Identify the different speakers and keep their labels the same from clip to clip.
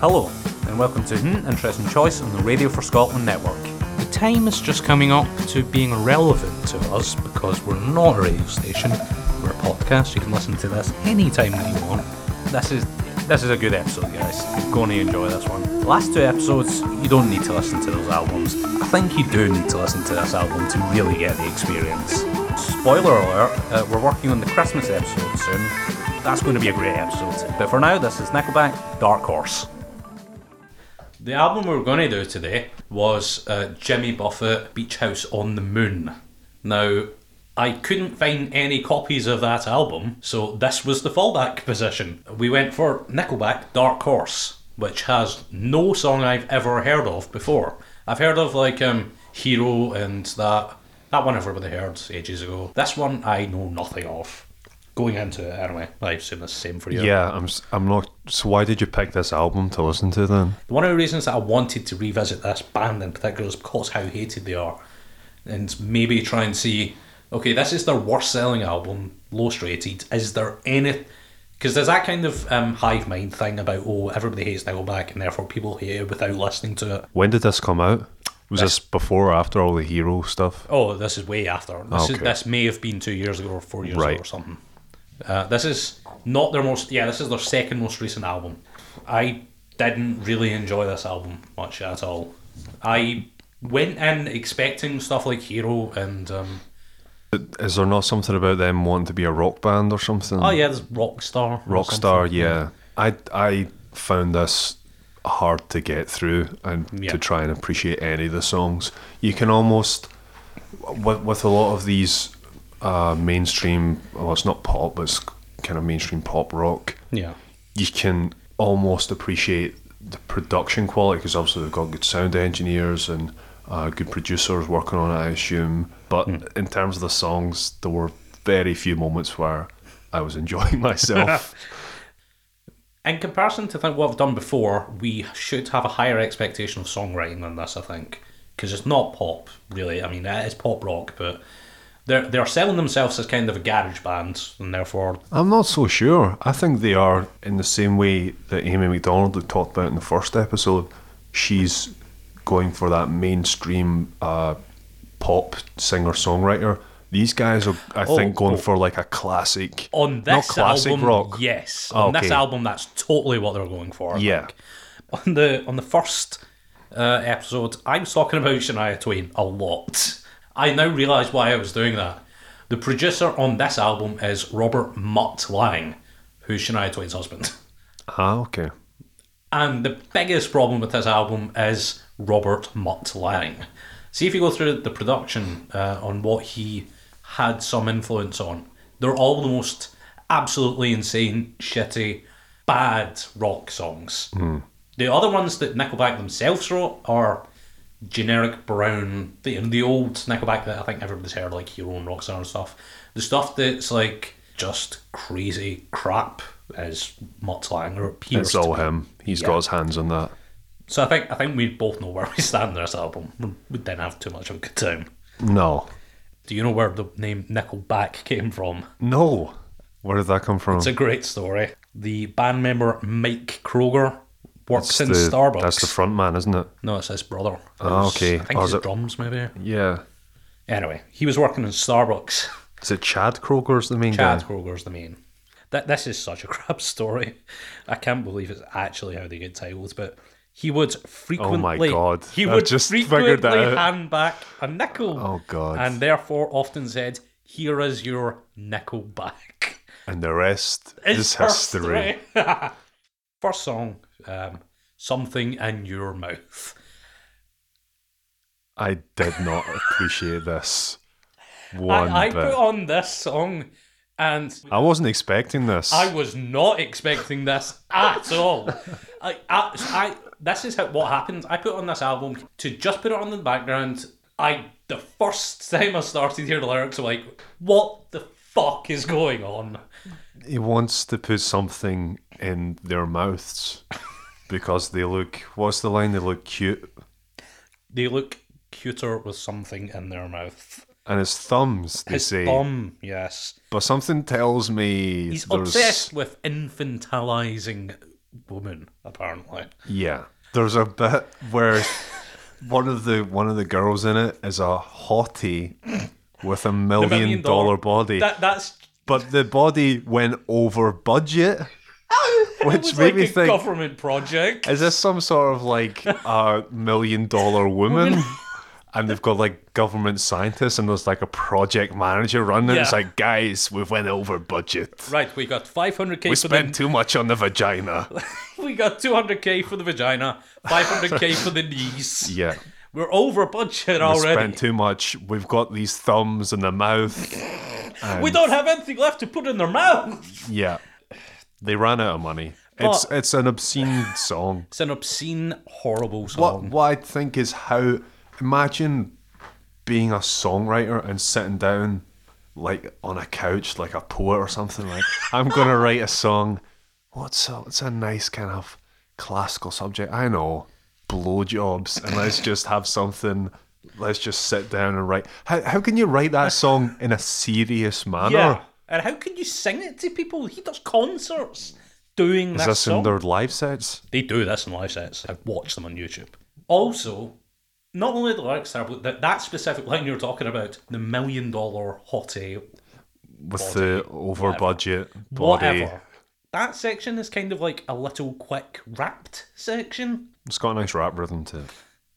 Speaker 1: Hello, and welcome to Hmm Interesting Choice on the Radio for Scotland network.
Speaker 2: The time is just coming up to being relevant to us because we're not a radio station, we're a podcast. You can listen to this anytime that you want.
Speaker 1: This is this is a good episode, guys. You're going to enjoy this one. The last two episodes, you don't need to listen to those albums. I think you do need to listen to this album to really get the experience. Spoiler alert, uh, we're working on the Christmas episode soon. That's going to be a great episode. But for now, this is Nickelback, Dark Horse.
Speaker 2: The album we were going to do today was uh, Jimmy Buffett, Beach House on the Moon. Now, I couldn't find any copies of that album, so this was the fallback position. We went for Nickelback, Dark Horse, which has no song I've ever heard of before. I've heard of like um, Hero and that that one everybody heard ages ago. This one I know nothing of. Going into it anyway, I assume it's the same for you.
Speaker 3: Yeah, I'm. I'm not. So why did you pick this album to listen to then?
Speaker 2: One of the reasons that I wanted to revisit this band in particular is because how hated they are, and maybe try and see, okay, this is their worst selling album, lowest rated. Is there any? Because there's that kind of um, hive mind thing about oh everybody hates Nickelback and therefore people hate it without listening to it.
Speaker 3: When did this come out? Was
Speaker 2: This-
Speaker 3: this before or after all the hero stuff?
Speaker 2: Oh, this is way after. This is
Speaker 3: Okay.
Speaker 2: this may have been two years ago or four years
Speaker 3: Right.
Speaker 2: ago or something. Uh, this is not their most. Yeah, this is their second most recent album. I didn't really enjoy this album much at all. I went in expecting stuff like Hero and um,
Speaker 3: Is there not something about them wanting to be a rock band or something?
Speaker 2: oh yeah, there's Rockstar.
Speaker 3: Rockstar. Yeah, I I found this hard to get through and
Speaker 2: Yeah.
Speaker 3: to try and appreciate any of the songs. You can almost with with a lot of these uh, mainstream. Well, it's not pop, but it's kind of mainstream pop rock.
Speaker 2: yeah.
Speaker 3: you can almost appreciate the production quality because obviously they've got good sound engineers and uh, good producers working on it, I assume. But
Speaker 2: Hmm.
Speaker 3: in terms of the songs, there were very few moments where I was enjoying myself.
Speaker 2: In comparison to think what I've done before, we should have a higher expectation of songwriting than this. I think because it's not pop really. I mean, it is pop rock, but they're they're selling themselves as kind of a garage band, and therefore
Speaker 3: I'm not so sure. I think they are in the same way that Amy Macdonald had talked about in the first episode. She's going for that mainstream uh, pop singer songwriter. These guys are, I
Speaker 2: Oh,
Speaker 3: think, going
Speaker 2: oh.
Speaker 3: for like a classic,
Speaker 2: on this
Speaker 3: classic
Speaker 2: album,
Speaker 3: rock.
Speaker 2: yes, on this album, that's totally what they're going for. I
Speaker 3: Yeah.
Speaker 2: think. On the on the first uh, episode, I was talking about Shania Twain a lot. I now realise why I was doing that. The producer on this album is Robert Mutt Lange, who's Shania Twain's husband.
Speaker 3: Ah, okay.
Speaker 2: And the biggest problem with this album is Robert Mutt Lange. See if you go through the production uh, on what he had some influence on. They're all the most absolutely insane, shitty, bad rock songs. The other ones that Nickelback themselves wrote are generic brown, the, the old Nickelback that I think everybody's heard, like Hero and Rockstar and stuff. The stuff that's like just crazy crap is Mutt Lange, or appears
Speaker 3: It's all him. He's
Speaker 2: Yeah.
Speaker 3: got his hands on that.
Speaker 2: So I think I think we both know where we stand on this album. We- We didn't have too much of a good time.
Speaker 3: No.
Speaker 2: Do you know where the name Nickelback came from?
Speaker 3: No. Where did that come from?
Speaker 2: It's a great story. The band member Mike Kroeger works
Speaker 3: It's
Speaker 2: in Starbucks.
Speaker 3: That's the front man, isn't it?
Speaker 2: no, it's his brother. Who's-
Speaker 3: okay.
Speaker 2: I think
Speaker 3: Oh,
Speaker 2: he's
Speaker 3: is it-
Speaker 2: drums, maybe.
Speaker 3: Yeah.
Speaker 2: Anyway, he was working in Starbucks.
Speaker 3: Is it Chad Kroeger's the main
Speaker 2: Chad
Speaker 3: guy?
Speaker 2: Kroeger's the main. That this is such a crap story. I can't believe it's actually how they get titles, but he would frequently.
Speaker 3: Oh God.
Speaker 2: He
Speaker 3: I
Speaker 2: would
Speaker 3: just figured
Speaker 2: frequently
Speaker 3: that out.
Speaker 2: hand back a nickel.
Speaker 3: Oh, God.
Speaker 2: And therefore often said, "Here is your nickel back."
Speaker 3: And the rest
Speaker 2: It's
Speaker 3: is history.
Speaker 2: First song, um, something in your mouth.
Speaker 3: I did not appreciate this one
Speaker 2: I, I put on this song, and
Speaker 3: I wasn't expecting this.
Speaker 2: I was not expecting this at all. I, I, I, this is how, what happened. I put on this album to just put it on in the background. I the first time I started hearing the lyrics, I'm like, what the fuck is going on?
Speaker 3: he wants to put something in their mouths because they look. What's the line? They look cute,
Speaker 2: They look cuter with something in their mouth.
Speaker 3: and his thumbs. They
Speaker 2: His
Speaker 3: say,
Speaker 2: thumb, yes.
Speaker 3: but something tells me
Speaker 2: He's
Speaker 3: there's-
Speaker 2: obsessed with infantilizing women. apparently.
Speaker 3: Yeah. There's a bit where one of the one of the girls in it is a hottie with a million,
Speaker 2: million dollar-
Speaker 3: dollar body.
Speaker 2: That that's
Speaker 3: but the body went over budget. Which made
Speaker 2: like
Speaker 3: me think-
Speaker 2: government project.
Speaker 3: Is this some sort of like a million dollar woman? And they've got like government scientists, and there's like a project manager running. it. It's like, guys, we've went over budget.
Speaker 2: Right, we got 500k
Speaker 3: We
Speaker 2: for
Speaker 3: spent
Speaker 2: the
Speaker 3: too much on the vagina.
Speaker 2: we got 200k for the vagina, 500k for the knees.
Speaker 3: Yeah.
Speaker 2: We're over budget
Speaker 3: We
Speaker 2: already.
Speaker 3: We spent too much. We've got these thumbs in the mouth.
Speaker 2: we don't have anything left to put in their mouth.
Speaker 3: Yeah. They ran out of money. It's
Speaker 2: But-
Speaker 3: it's an obscene song.
Speaker 2: It's an obscene, horrible song.
Speaker 3: what I think is how imagine being a songwriter and sitting down like on a couch like a poet or something like I'm gonna write a song. What's a, what's a nice kind of classical subject? I know blowjobs, and let's just have something. Let's just sit down and write. How how can you write that song in a serious manner?
Speaker 2: Yeah. And how can you sing it to people? He does concerts doing
Speaker 3: Is
Speaker 2: this
Speaker 3: this in their live sets?
Speaker 2: They do this in live sets. I've watched them on YouTube. Also, not only the lyrics but that, that specific line you're talking about, the million dollar hottie,
Speaker 3: with the over budget body.
Speaker 2: whatever. That section is kind of like a little quick rapped section.
Speaker 3: It's got a nice rap rhythm to it.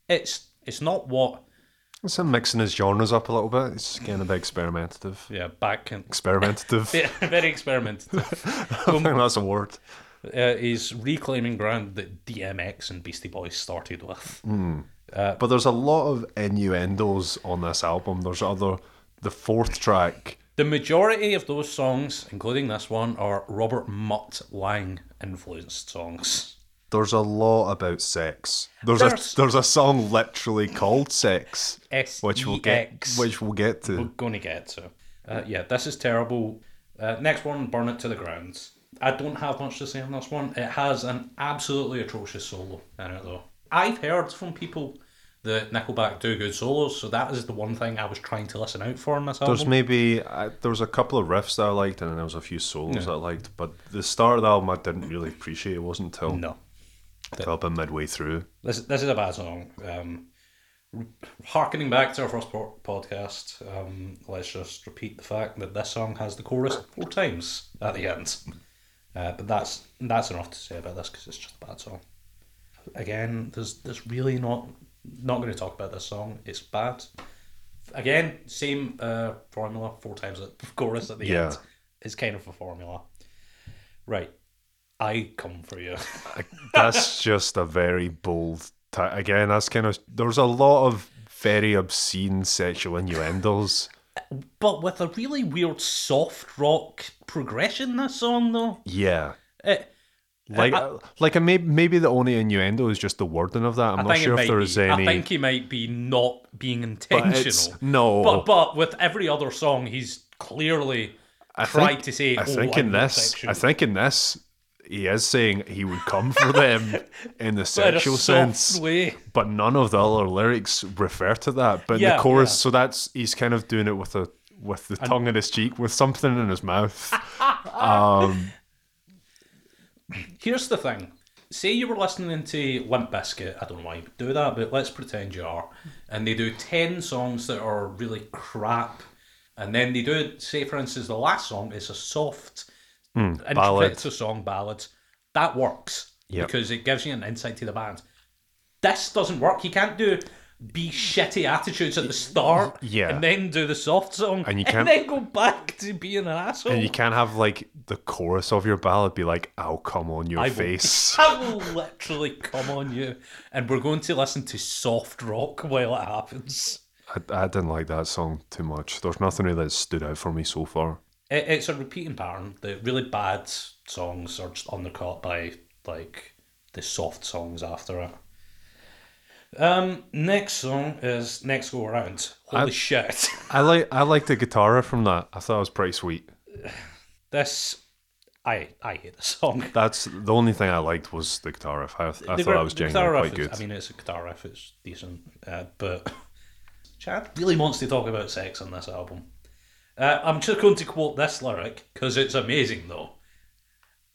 Speaker 2: It's it's not what
Speaker 3: It's him mixing his genres up a little bit. It's getting a bit experimentative.
Speaker 2: yeah back in
Speaker 3: Experimentative.
Speaker 2: yeah, very experimental.
Speaker 3: I think that's a word.
Speaker 2: uh, he's reclaiming ground that DMX and Beastie Boys started with.
Speaker 3: But there's a lot of innuendos on this album. There's other. The fourth track.
Speaker 2: The majority of those songs, including this one, are Robert Mutt Lang influenced songs.
Speaker 3: There's a lot about sex. There's,
Speaker 2: There's-
Speaker 3: a there's a song literally called "Sex,"
Speaker 2: S
Speaker 3: which we'll get which we'll get to.
Speaker 2: we're going to get to. Uh, yeah, this is terrible. Uh, next one, Burn It to the Ground. I don't have much to say on this one. It has an absolutely atrocious solo in it, though. I've heard from people that Nickelback do good solos, so that is the one thing I was trying to listen out for in this album.
Speaker 3: There's maybe uh, there was a couple of riffs that I liked, and then there was a few solos that I liked. But the start of the album, I didn't really appreciate. It wasn't until
Speaker 2: no.
Speaker 3: Until about midway through.
Speaker 2: This this is a bad song. Um, harkening back to our first po- podcast, um, let's just repeat the fact that this song has the chorus four times at the end. Uh, but that's that's enough to say about this because it's just a bad song. Again, there's there's really not not going to talk about this song. It's bad. Again, same uh, formula. Four times at chorus at the
Speaker 3: Yeah.
Speaker 2: end is kind of a formula. Right, I come for you.
Speaker 3: that's just a very bold. T- again, that's kind of. There's a lot of very obscene sexual innuendos.
Speaker 2: but with a really weird soft rock progression. This song, though,
Speaker 3: Yeah,
Speaker 2: it,
Speaker 3: like
Speaker 2: I- uh,
Speaker 3: like a, maybe maybe the only innuendo is just the wording of that. I'm
Speaker 2: I
Speaker 3: not sure if
Speaker 2: might
Speaker 3: there's
Speaker 2: be.
Speaker 3: any.
Speaker 2: I think he might be not being
Speaker 3: but
Speaker 2: intentional.
Speaker 3: no,
Speaker 2: but but with every other song, he's clearly
Speaker 3: I
Speaker 2: tried
Speaker 3: think-
Speaker 2: to say.
Speaker 3: I
Speaker 2: oh,
Speaker 3: think
Speaker 2: I'm
Speaker 3: in this,
Speaker 2: sexual."
Speaker 3: I think in this, he is saying he would come for them in the sexual sense.
Speaker 2: way.
Speaker 3: but none of the other lyrics refer to that. But
Speaker 2: Yeah,
Speaker 3: the chorus,
Speaker 2: yeah.
Speaker 3: so that's he's kind of doing it with a with the tongue in his cheek, with something in his mouth. um,
Speaker 2: Here's the thing. Say you were listening to Limp Bizkit. I don't know why you would do that, but let's pretend you are. And they do 10 songs that are really crap. And then they do, say, for instance, the last song is a soft
Speaker 3: Hmm, ballad.
Speaker 2: intro song ballad. That works
Speaker 3: Yep.
Speaker 2: because it gives you an insight to the band. This doesn't work. You can't do be shitty attitudes at the start
Speaker 3: Yeah.
Speaker 2: and then do the soft song
Speaker 3: And you can't-
Speaker 2: then go back to being an asshole.
Speaker 3: and you can't have like the chorus of your ballad be like, "I'll come on your
Speaker 2: I will-
Speaker 3: face."
Speaker 2: I will literally come on you, and we're going to listen to soft rock while it happens.
Speaker 3: I, I didn't like that song too much. There's nothing really that stood out for me so far.
Speaker 2: It, it's a repeating pattern. The really bad songs are just undercut by like the soft songs after it. Um, next song is "Next Go Around." Holy
Speaker 3: I-
Speaker 2: shit!
Speaker 3: I like I like the guitar from that. I thought it was pretty sweet.
Speaker 2: this, I I hate the song.
Speaker 3: That's the only thing I liked was the guitar riff. I, I
Speaker 2: The
Speaker 3: thought that was genuinely quite
Speaker 2: is-
Speaker 3: good.
Speaker 2: I mean, it's a guitar riff. It's decent, uh, but Chad really wants to talk about sex on this album. Uh, I'm just going to quote this lyric because it's amazing, though.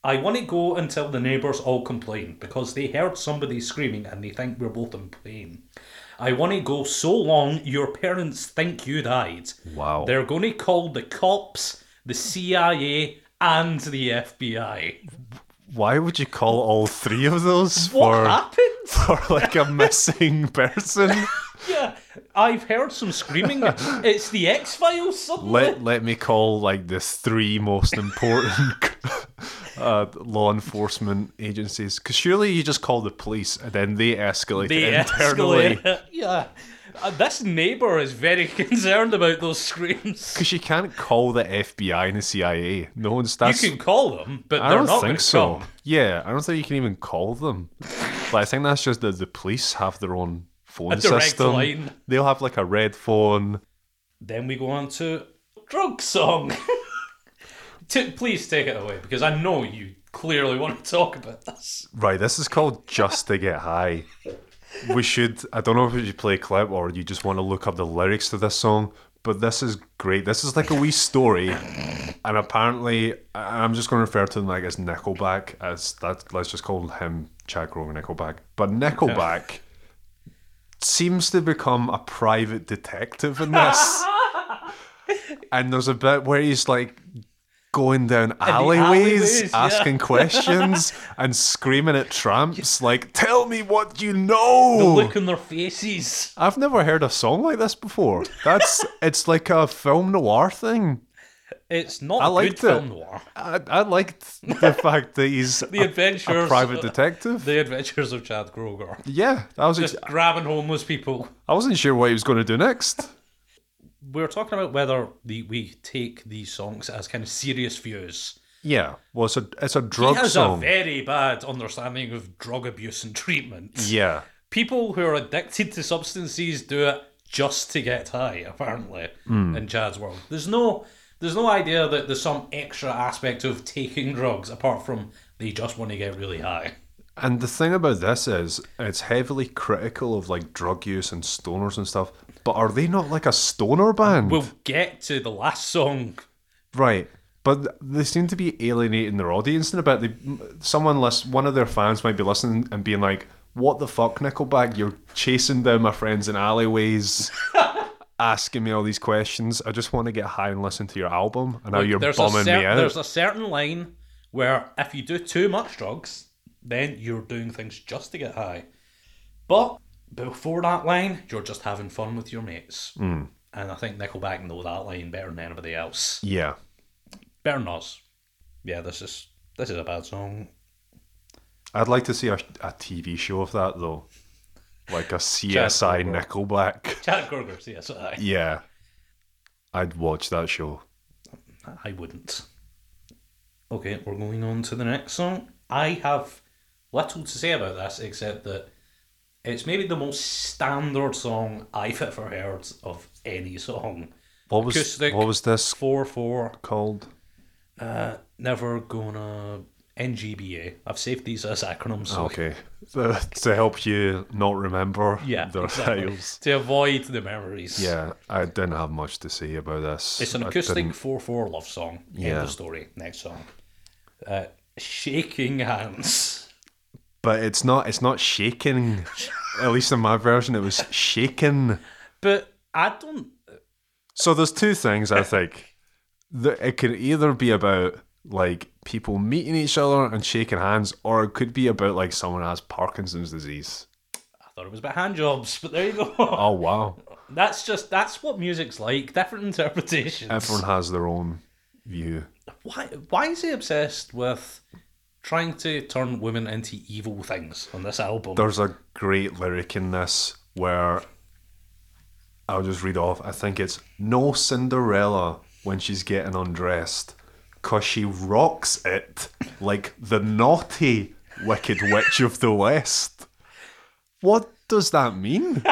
Speaker 2: I want to go until the neighbours all complain because they heard somebody screaming and they think we're both in pain. I want to go so long your parents think you died.
Speaker 3: Wow.
Speaker 2: They're going to call the cops, the CIA, and the FBI.
Speaker 3: Why would you call all three of those
Speaker 2: What
Speaker 3: for
Speaker 2: happened?
Speaker 3: for like a missing person?
Speaker 2: Yeah, I've heard some screaming. it's the X Files suddenly.
Speaker 3: let let me call like the three most important uh, law enforcement agencies. Because surely you just call the police and then they escalate
Speaker 2: they
Speaker 3: internally.
Speaker 2: escalate. Yeah. Uh, this neighbour is very concerned about those screams.
Speaker 3: Because you can't call the FBI and the CIA. No one's
Speaker 2: You
Speaker 3: that's.
Speaker 2: can call them, but
Speaker 3: I
Speaker 2: they're
Speaker 3: don't
Speaker 2: not
Speaker 3: think so.
Speaker 2: come.
Speaker 3: Yeah, I don't think you can even call them. But I think that's just that the police have their own phone
Speaker 2: A direct
Speaker 3: system.
Speaker 2: line.
Speaker 3: They'll have like a red phone.
Speaker 2: Then we go on to drug song. T- please take it away because I know you clearly want to talk about this.
Speaker 3: Right, this is called Just to Get High. We should, I don't know if we should play a clip or you just want to look up the lyrics to this song, but this is great. This is like a wee story. And apparently, I'm just going to refer to them like as Nickelback, as that, let's just call him Chad Kroeger Nickelback. But Nickelback seems to become a private detective in this. and there's a bit where he's like going down alleyways,
Speaker 2: alleyways, yeah.
Speaker 3: asking questions and screaming at tramps like tell me what you know The
Speaker 2: look on their faces.
Speaker 3: i've never heard a song like this before that's it's like a film noir thing
Speaker 2: It's not
Speaker 3: I
Speaker 2: good
Speaker 3: liked it.
Speaker 2: film noir.
Speaker 3: i, I liked the fact that he's
Speaker 2: The
Speaker 3: a,
Speaker 2: adventures,
Speaker 3: a private detective
Speaker 2: The adventures of Chad Kroeger.
Speaker 3: yeah i was
Speaker 2: Just grabbing homeless people.
Speaker 3: i wasn't sure what he was going to do next
Speaker 2: We're talking about whether the, we take these songs as kind of serious views.
Speaker 3: yeah well it's a it's a drug.
Speaker 2: He has
Speaker 3: song
Speaker 2: a very bad understanding of drug abuse and treatment.
Speaker 3: yeah
Speaker 2: People who are addicted to substances do it just to get high, apparently,
Speaker 3: Hmm.
Speaker 2: in Chad's world. There's no there's no idea that there's some extra aspect of taking drugs apart from they just want to get really high.
Speaker 3: And the thing about this is, it's heavily critical of like drug use and stoners and stuff. But are they not like a stoner band?
Speaker 2: We'll get to the last song.
Speaker 3: right. But they seem to be alienating their audience in a bit. They, someone list, one of their fans might be listening and being like, "What the fuck, Nickelback? You're chasing down my friends in alleyways." Asking me all these questions. I just want to get high and listen to your album, and now you're
Speaker 2: there's
Speaker 3: bumming
Speaker 2: a cer-
Speaker 3: me out.
Speaker 2: There's a certain line where if you do too much drugs, then you're doing things just to get high. But before that line, you're just having fun with your mates.
Speaker 3: Hmm.
Speaker 2: And I think Nickelback know that line better than anybody else.
Speaker 3: Yeah,
Speaker 2: Better than us. Yeah, this is this is a bad song.
Speaker 3: I'd like to see a, a TV show of that though, like a CSI. Nickelback.
Speaker 2: Chad Kroeger, CSI.
Speaker 3: Yeah. I'd watch that show.
Speaker 2: I wouldn't. Okay, we're going on to the next song. I have little to say about this except that it's maybe the most standard song I've ever heard of any song.
Speaker 3: What was
Speaker 2: Acoustic.
Speaker 3: what was this
Speaker 2: 4 4,
Speaker 3: called?
Speaker 2: uh, never gonna. NGBA. I've saved these as acronyms. So
Speaker 3: Okay. To help you not remember
Speaker 2: Yeah,
Speaker 3: their
Speaker 2: exactly.
Speaker 3: titles.
Speaker 2: To avoid the memories.
Speaker 3: Yeah, I didn't have much to say about this.
Speaker 2: It's an acoustic 4 4 love song. End
Speaker 3: Yeah.
Speaker 2: of story. Next song. Uh, shaking hands.
Speaker 3: But it's not it's not shaking. At least in my version it was shaking.
Speaker 2: But I don't.
Speaker 3: So there's two things I think. that it could either be about like people meeting each other and shaking hands, or it could be about like someone has Parkinson's disease.
Speaker 2: I thought it was about hand jobs, but there you go.
Speaker 3: Oh wow.
Speaker 2: That's just that's what music's like. Different interpretations.
Speaker 3: Everyone has their own view.
Speaker 2: Why why is he obsessed with trying to turn women into evil things on this album?
Speaker 3: There's a great lyric in this where I'll just read off. I think it's no Cinderella when she's getting undressed, cause she rocks it like the naughty Wicked Witch of the West. What does that mean?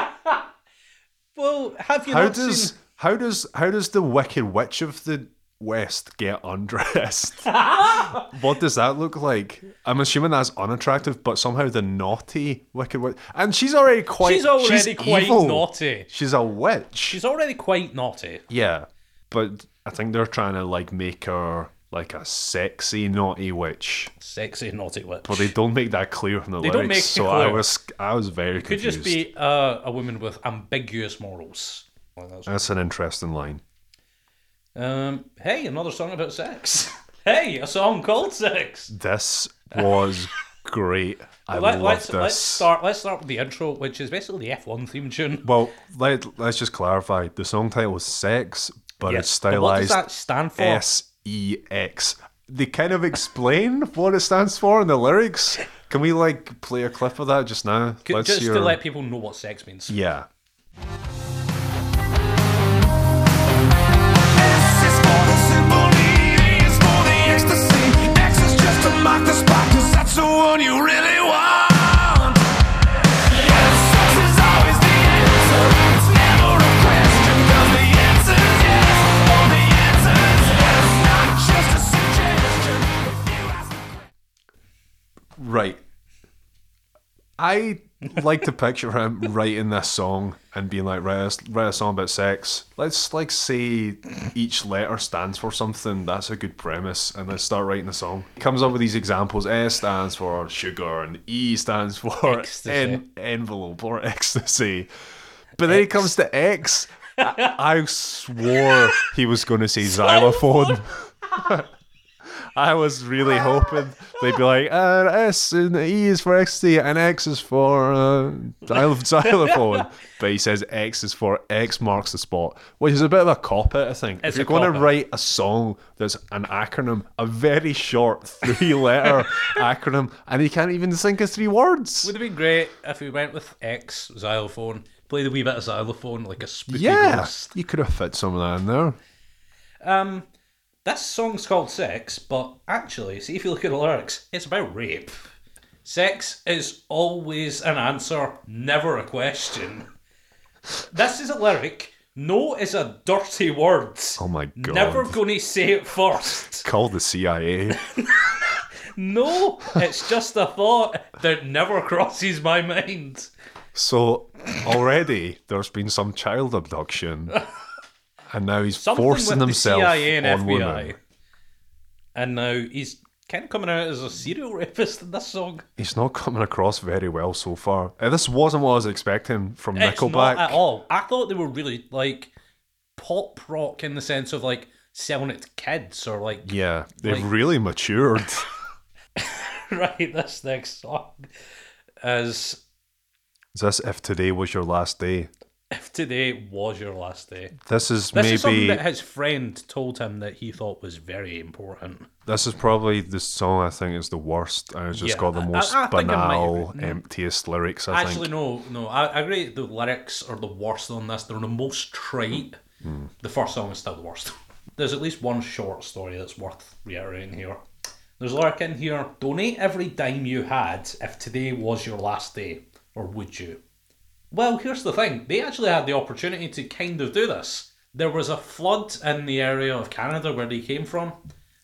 Speaker 2: well, have you
Speaker 3: How does
Speaker 2: seen?
Speaker 3: how does how does the Wicked Witch of the West get undressed? what does that look like? I'm assuming that's unattractive, but somehow the naughty Wicked Witch, and she's already quite
Speaker 2: She's already quite
Speaker 3: evil.
Speaker 2: naughty.
Speaker 3: She's a witch.
Speaker 2: She's already quite naughty.
Speaker 3: yeah, but I think they're trying to like make her like a sexy naughty witch,
Speaker 2: Sexy naughty witch.
Speaker 3: but they don't make that clear from the lyrics.
Speaker 2: They
Speaker 3: lyrics.
Speaker 2: don't make it
Speaker 3: so I was I was very
Speaker 2: Could
Speaker 3: confused.
Speaker 2: just be uh, a woman with ambiguous morals. Well, that's-
Speaker 3: That's an interesting line.
Speaker 2: Um, hey, another song about sex. hey, a song called Sex.
Speaker 3: This was great. I
Speaker 2: Let,
Speaker 3: love
Speaker 2: us
Speaker 3: this.
Speaker 2: let's start. Let's start with the intro, which is basically the F1 theme tune.
Speaker 3: Well, let, let's just clarify. The song title is Sex, but it's
Speaker 2: Yes, but what does
Speaker 3: stylized
Speaker 2: that stand for?
Speaker 3: S E X. They kind of explain what it stands for in the lyrics. Can we like play a clip of that just now?
Speaker 2: C-
Speaker 3: Let's
Speaker 2: just
Speaker 3: hear-
Speaker 2: to let people know what sex means.
Speaker 3: Yeah.
Speaker 4: S is for the symphony, is for the ecstasy, X is just to mark the spot, 'cause that's the one you really
Speaker 3: I like to picture him writing this song and being like, write a, write a song about sex. Let's like say each letter stands for something. That's a good premise, and let's start writing a song. He comes up with these examples. S stands for sugar, and E stands for en- envelope or ecstasy. But then he comes to X. I, I swore he was going to say xylophone. I was really hoping they'd be like, uh, S and E is for ecstasy and X is for uh, xylo- xylophone. but he says X is for X marks the spot, which is a bit of a cop out, I think.
Speaker 2: It's
Speaker 3: if you're going to write a song that's an acronym, a very short three letter acronym, and he can't even think of three words.
Speaker 2: Would have been great if we went with X xylophone, played a wee bit of xylophone like a spooky
Speaker 3: yeah,
Speaker 2: ghost.
Speaker 3: you could have fit some of that in there.
Speaker 2: Um, this song's called Sex, but actually, see if you look at the lyrics, it's about rape. Sex is always an answer, never a question. This is a lyric. No is a dirty word.
Speaker 3: Oh my god.
Speaker 2: Never gonna say it first.
Speaker 3: Call the CIA.
Speaker 2: No, it's just a thought that never crosses my mind.
Speaker 3: So already there's been some child abduction, and now he's
Speaker 2: Something
Speaker 3: forcing himself
Speaker 2: the CIA and
Speaker 3: on
Speaker 2: FBI.
Speaker 3: women.
Speaker 2: And now he's kind of coming out as a serial rapist in this song.
Speaker 3: He's not coming across very well so far. Uh, this wasn't what I was expecting from
Speaker 2: It's
Speaker 3: Nickelback.
Speaker 2: not at all. I thought they were really like pop rock in the sense of like selling it to kids or like
Speaker 3: Yeah, they've
Speaker 2: Like-
Speaker 3: really matured.
Speaker 2: right. This next song is
Speaker 3: Is this if today was your last day?
Speaker 2: If today was your last day.
Speaker 3: This is
Speaker 2: This is something
Speaker 3: maybe
Speaker 2: that his friend told him that he thought was very important.
Speaker 3: this is probably the song I think is the worst, it's just
Speaker 2: Yeah,
Speaker 3: got the most
Speaker 2: I- I I
Speaker 3: banal, emptiest lyrics. I
Speaker 2: Actually,
Speaker 3: think.
Speaker 2: no, no. I, I agree. The lyrics are the worst on this. They're the most trite.
Speaker 3: Hmm.
Speaker 2: The first song is still the worst. There's at least one short story that's worth reiterating here. There's a lyric in here. Donate every dime you had if today was your last day, or would you? Well, here's the thing. They actually had the opportunity to kind of do this. There was a flood in the area of Canada where they came from.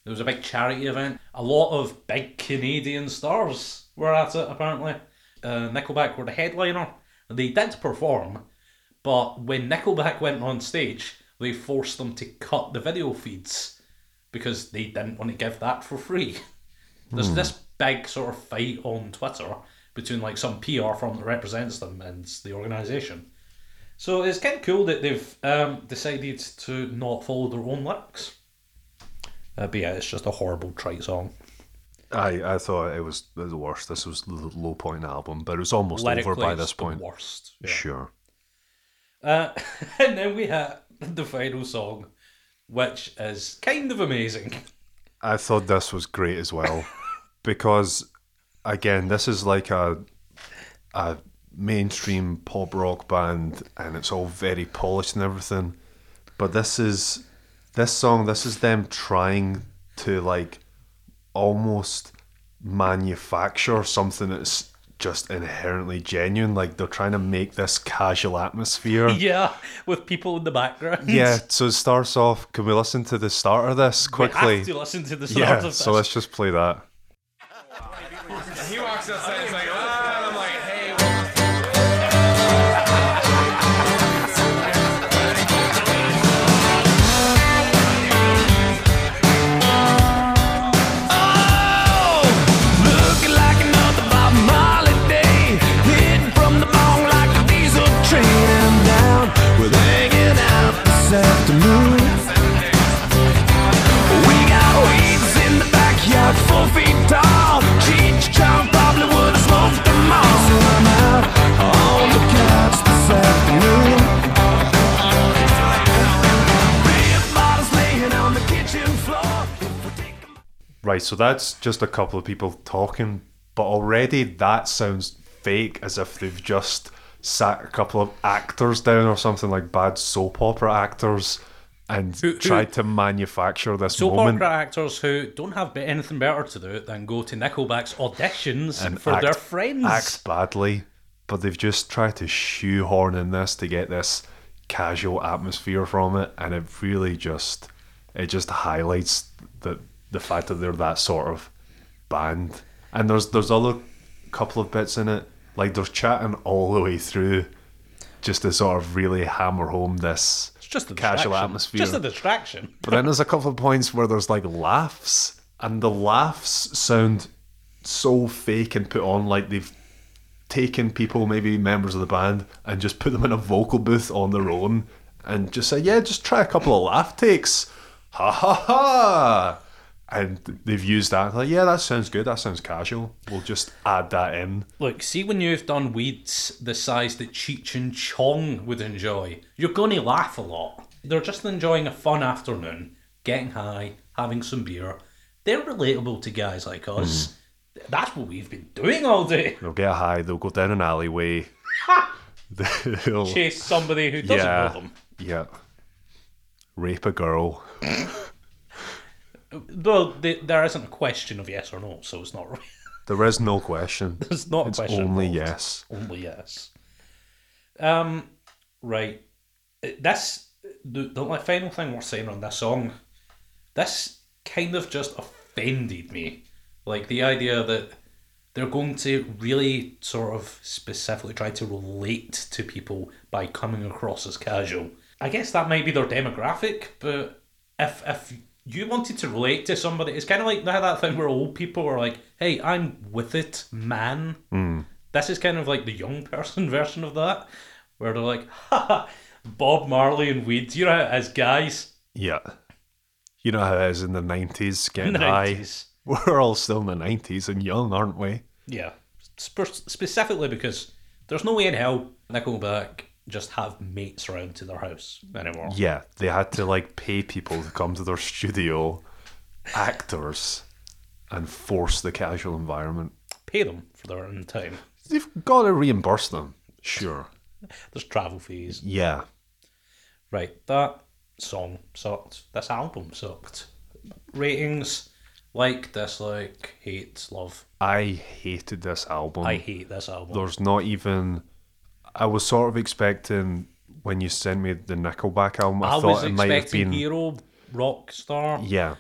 Speaker 2: There was a big charity event. A lot of big Canadian stars were at it, apparently. Uh, Nickelback were the headliner. They did perform, but when Nickelback went on stage, they forced them to cut the video feeds because they didn't want to give that for free. There's this big sort of fight on Twitter between like some PR firm that represents them and the organisation. So it's kind of cool that they've um, decided to not follow their own lyrics. Uh, but yeah, it's just a horrible trite song.
Speaker 3: I I thought it was the worst. This was the low point album, but it was almost over by this
Speaker 2: the
Speaker 3: point.
Speaker 2: worst. Yeah.
Speaker 3: Sure.
Speaker 2: Uh, and then we had the final song, which is kind of amazing.
Speaker 3: I thought this was great as well because again, this is like a a mainstream pop rock band and it's all very polished and everything. But this is this song, this is them trying to like almost manufacture something that's just inherently genuine. Like they're trying to make this casual atmosphere.
Speaker 2: Yeah, with people in the background.
Speaker 3: Yeah, so it starts off. Can we listen to the start of this
Speaker 2: we
Speaker 3: quickly?
Speaker 2: have to listen to the start
Speaker 3: Yeah,
Speaker 2: of this.
Speaker 3: so let's just play that.
Speaker 4: He walks outside it's like,
Speaker 3: Right, so that's just a couple of people talking, but already that sounds fake as if they've just sat a couple of actors down or something like bad soap opera actors and
Speaker 2: Who- who-
Speaker 3: tried to manufacture this
Speaker 2: Soap
Speaker 3: moment.
Speaker 2: opera actors who don't have anything better to do than go to Nickelback's auditions
Speaker 3: and
Speaker 2: for
Speaker 3: act-
Speaker 2: their friends.
Speaker 3: act badly, but they've just tried to shoehorn in this to get this casual atmosphere from it, and it really just it just highlights the the fact that they're that sort of band. And there's there's other couple of bits in it, like there's chatting all the way through, just to sort of really hammer home this
Speaker 2: It's just a
Speaker 3: casual atmosphere.
Speaker 2: Just a distraction.
Speaker 3: But then there's a couple of points where there's like laughs, and the laughs sound so fake and put on like they've taken people, maybe members of the band, and just put them in a vocal booth on their own and just say, Yeah, just try a couple of laugh takes. Ha ha ha! And they've used that. Like, yeah, that sounds good. That sounds casual. We'll just add that in.
Speaker 2: Look, see when you've done weeds the size that Cheech and Chong would enjoy, you're going to laugh a lot. They're just enjoying a fun afternoon, getting high, having some beer. They're relatable to guys like us. Hmm. That's what we've been doing all day.
Speaker 3: They'll get high. They'll go down an alleyway. they'll,
Speaker 2: Chase somebody who doesn't
Speaker 3: yeah,
Speaker 2: know them.
Speaker 3: yeah. Rape a girl.
Speaker 2: Well, th- there isn't a question of yes or no, so it's not right.
Speaker 3: There is no question.
Speaker 2: There's not a
Speaker 3: It's
Speaker 2: question.
Speaker 3: only
Speaker 2: involved.
Speaker 3: yes.
Speaker 2: Only yes. Um, right. Uh, This the, the like, final thing we're saying on this song. This kind of just offended me. Like the idea that they're going to really sort of specifically try to relate to people by coming across as casual. I guess that might be their demographic, but if if you wanted to relate to somebody, it's kind of like that thing where old people are like, "Hey, I'm with it, man." Hmm. This is kind of like the young person version of that, where they're like, "Ha, Bob Marley and weed." You know, how it is, guys.
Speaker 3: Yeah. You know how it is in the 90s, getting
Speaker 2: In the
Speaker 3: high.
Speaker 2: 90s.
Speaker 3: We're all still in the 90s and young, aren't we?
Speaker 2: Yeah, Spe- specifically because there's no way in hell Nickelback just have mates around to their house anymore.
Speaker 3: Yeah, they had to like pay people to come to their studio, actors, and force the casual environment.
Speaker 2: Pay them for their own time.
Speaker 3: They've got to reimburse them, sure.
Speaker 2: There's travel fees.
Speaker 3: Yeah,
Speaker 2: Right, that song sucked. This album sucked. Ratings like, dislike, hate, love.
Speaker 3: I hated this album.
Speaker 2: I hate this album.
Speaker 3: There's not even. I was sort of expecting when you sent me the Nickelback album. I,
Speaker 2: I
Speaker 3: thought
Speaker 2: was
Speaker 3: it might have been.
Speaker 2: hero, rock star.
Speaker 3: Yeah,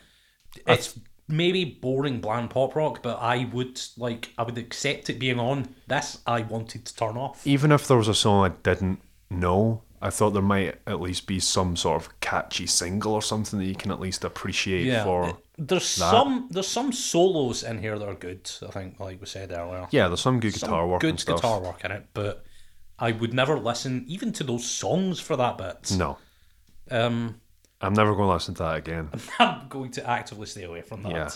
Speaker 2: It's maybe boring bland pop rock, but I would like I would accept it being on. This I wanted to turn off.
Speaker 3: even if there was a song I didn't know, I thought there might at least be some sort of catchy single or something that you can at least appreciate
Speaker 2: Yeah,
Speaker 3: for.
Speaker 2: there's
Speaker 3: that.
Speaker 2: some there's some solos in here that are good. I think, like we said earlier.
Speaker 3: Yeah, there's some good
Speaker 2: some
Speaker 3: guitar work
Speaker 2: good
Speaker 3: and stuff.
Speaker 2: guitar work in it, but I would never listen even to those songs for that bit.
Speaker 3: No,
Speaker 2: Um,
Speaker 3: I'm never going to listen to that again.
Speaker 2: I'm going to actively stay away from that.
Speaker 3: Yeah.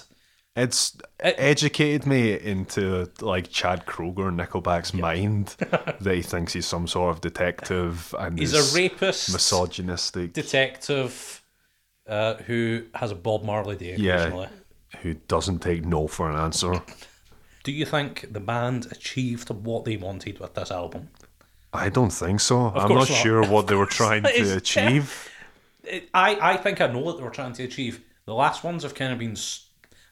Speaker 3: It's
Speaker 2: It-
Speaker 3: educated me into like Chad Kroeger and Nickelback's mind that he thinks he's some sort of detective and
Speaker 2: He's a rapist,
Speaker 3: misogynistic.
Speaker 2: detective, uh, who has a Bob Marley day occasionally.
Speaker 3: yeah, who doesn't take no for an answer.
Speaker 2: Do you think the band achieved what they wanted with this album?
Speaker 3: I don't think so. I'm not
Speaker 2: not.
Speaker 3: sure what they were trying to achieve.
Speaker 2: It, I, I think I know what they were trying to achieve. The last ones have kind of been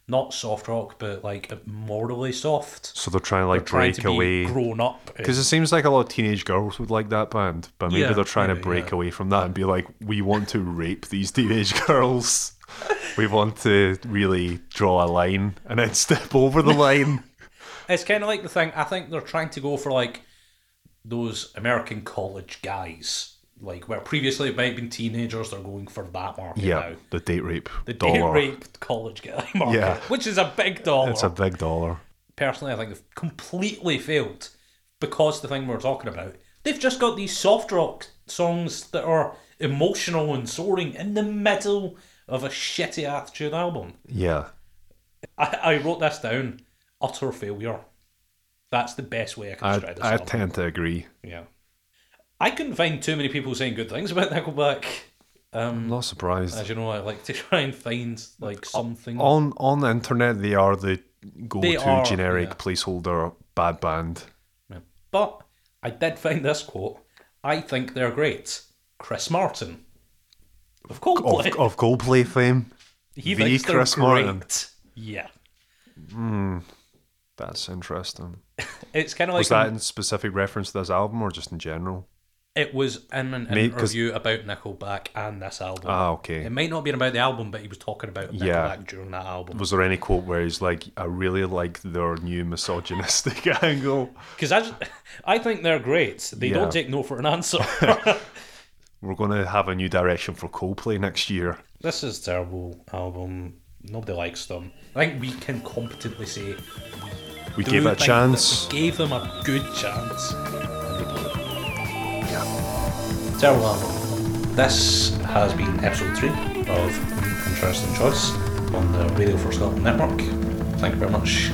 Speaker 2: not soft rock, but like morally soft.
Speaker 3: So they're trying to like
Speaker 2: Trying
Speaker 3: break
Speaker 2: to
Speaker 3: away.
Speaker 2: grown up.
Speaker 3: Because it seems like a lot of teenage girls would like that band, but maybe
Speaker 2: Yeah,
Speaker 3: they're trying
Speaker 2: maybe,
Speaker 3: to break
Speaker 2: yeah.
Speaker 3: away from that and be like, we want to rape these teenage girls. we want to really draw a line and then step over the line.
Speaker 2: It's kind of like the thing. I think they're trying to go for like those American college guys, like where previously it might have been teenagers. They're going for that market
Speaker 3: yeah,
Speaker 2: now.
Speaker 3: the date rape
Speaker 2: The date rape college guy market,
Speaker 3: Yeah.
Speaker 2: which is a big dollar.
Speaker 3: It's a big dollar.
Speaker 2: Personally, I think they've completely failed because the thing we're talking about. They've just got these soft rock songs that are emotional and soaring in the middle of a shitty attitude album.
Speaker 3: Yeah.
Speaker 2: I, I wrote this down. Utter failure. That's the best way I can describe this
Speaker 3: I
Speaker 2: album.
Speaker 3: tend to agree.
Speaker 2: Yeah. I couldn't find too many people saying good things about Nickelback. Um,
Speaker 3: Not surprised.
Speaker 2: as you know, I like to try and find like something.
Speaker 3: On on the internet, they are the go-to
Speaker 2: are,
Speaker 3: generic
Speaker 2: yeah.
Speaker 3: placeholder bad band.
Speaker 2: Yeah. But I did find this quote. I think they're great. Chris Martin of Coldplay.
Speaker 3: Of, of Coldplay fame.
Speaker 2: he
Speaker 3: the Chris. Martin.
Speaker 2: Yeah,
Speaker 3: That's interesting.
Speaker 2: it's kind of like
Speaker 3: Was that in specific reference to this album or just in general?
Speaker 2: it was in an
Speaker 3: Mate,
Speaker 2: interview about Nickelback and this album.
Speaker 3: Ah, okay.
Speaker 2: It might not have been about the album, but he was talking about Nickelback
Speaker 3: Yeah.
Speaker 2: during that album.
Speaker 3: Was there any quote where he's like, I really like their new misogynistic angle?
Speaker 2: Because I, just- I think they're great. They
Speaker 3: Yeah.
Speaker 2: don't take no for an answer.
Speaker 3: We're going to have a new direction for Coldplay next year.
Speaker 2: this is a terrible album. Nobody likes them. I think we can competently say
Speaker 3: We gave it a chance.
Speaker 2: we gave them a good chance. Terrible album. This has been episode three of Interesting Choice on the Radio for Scotland network. Thank you very much.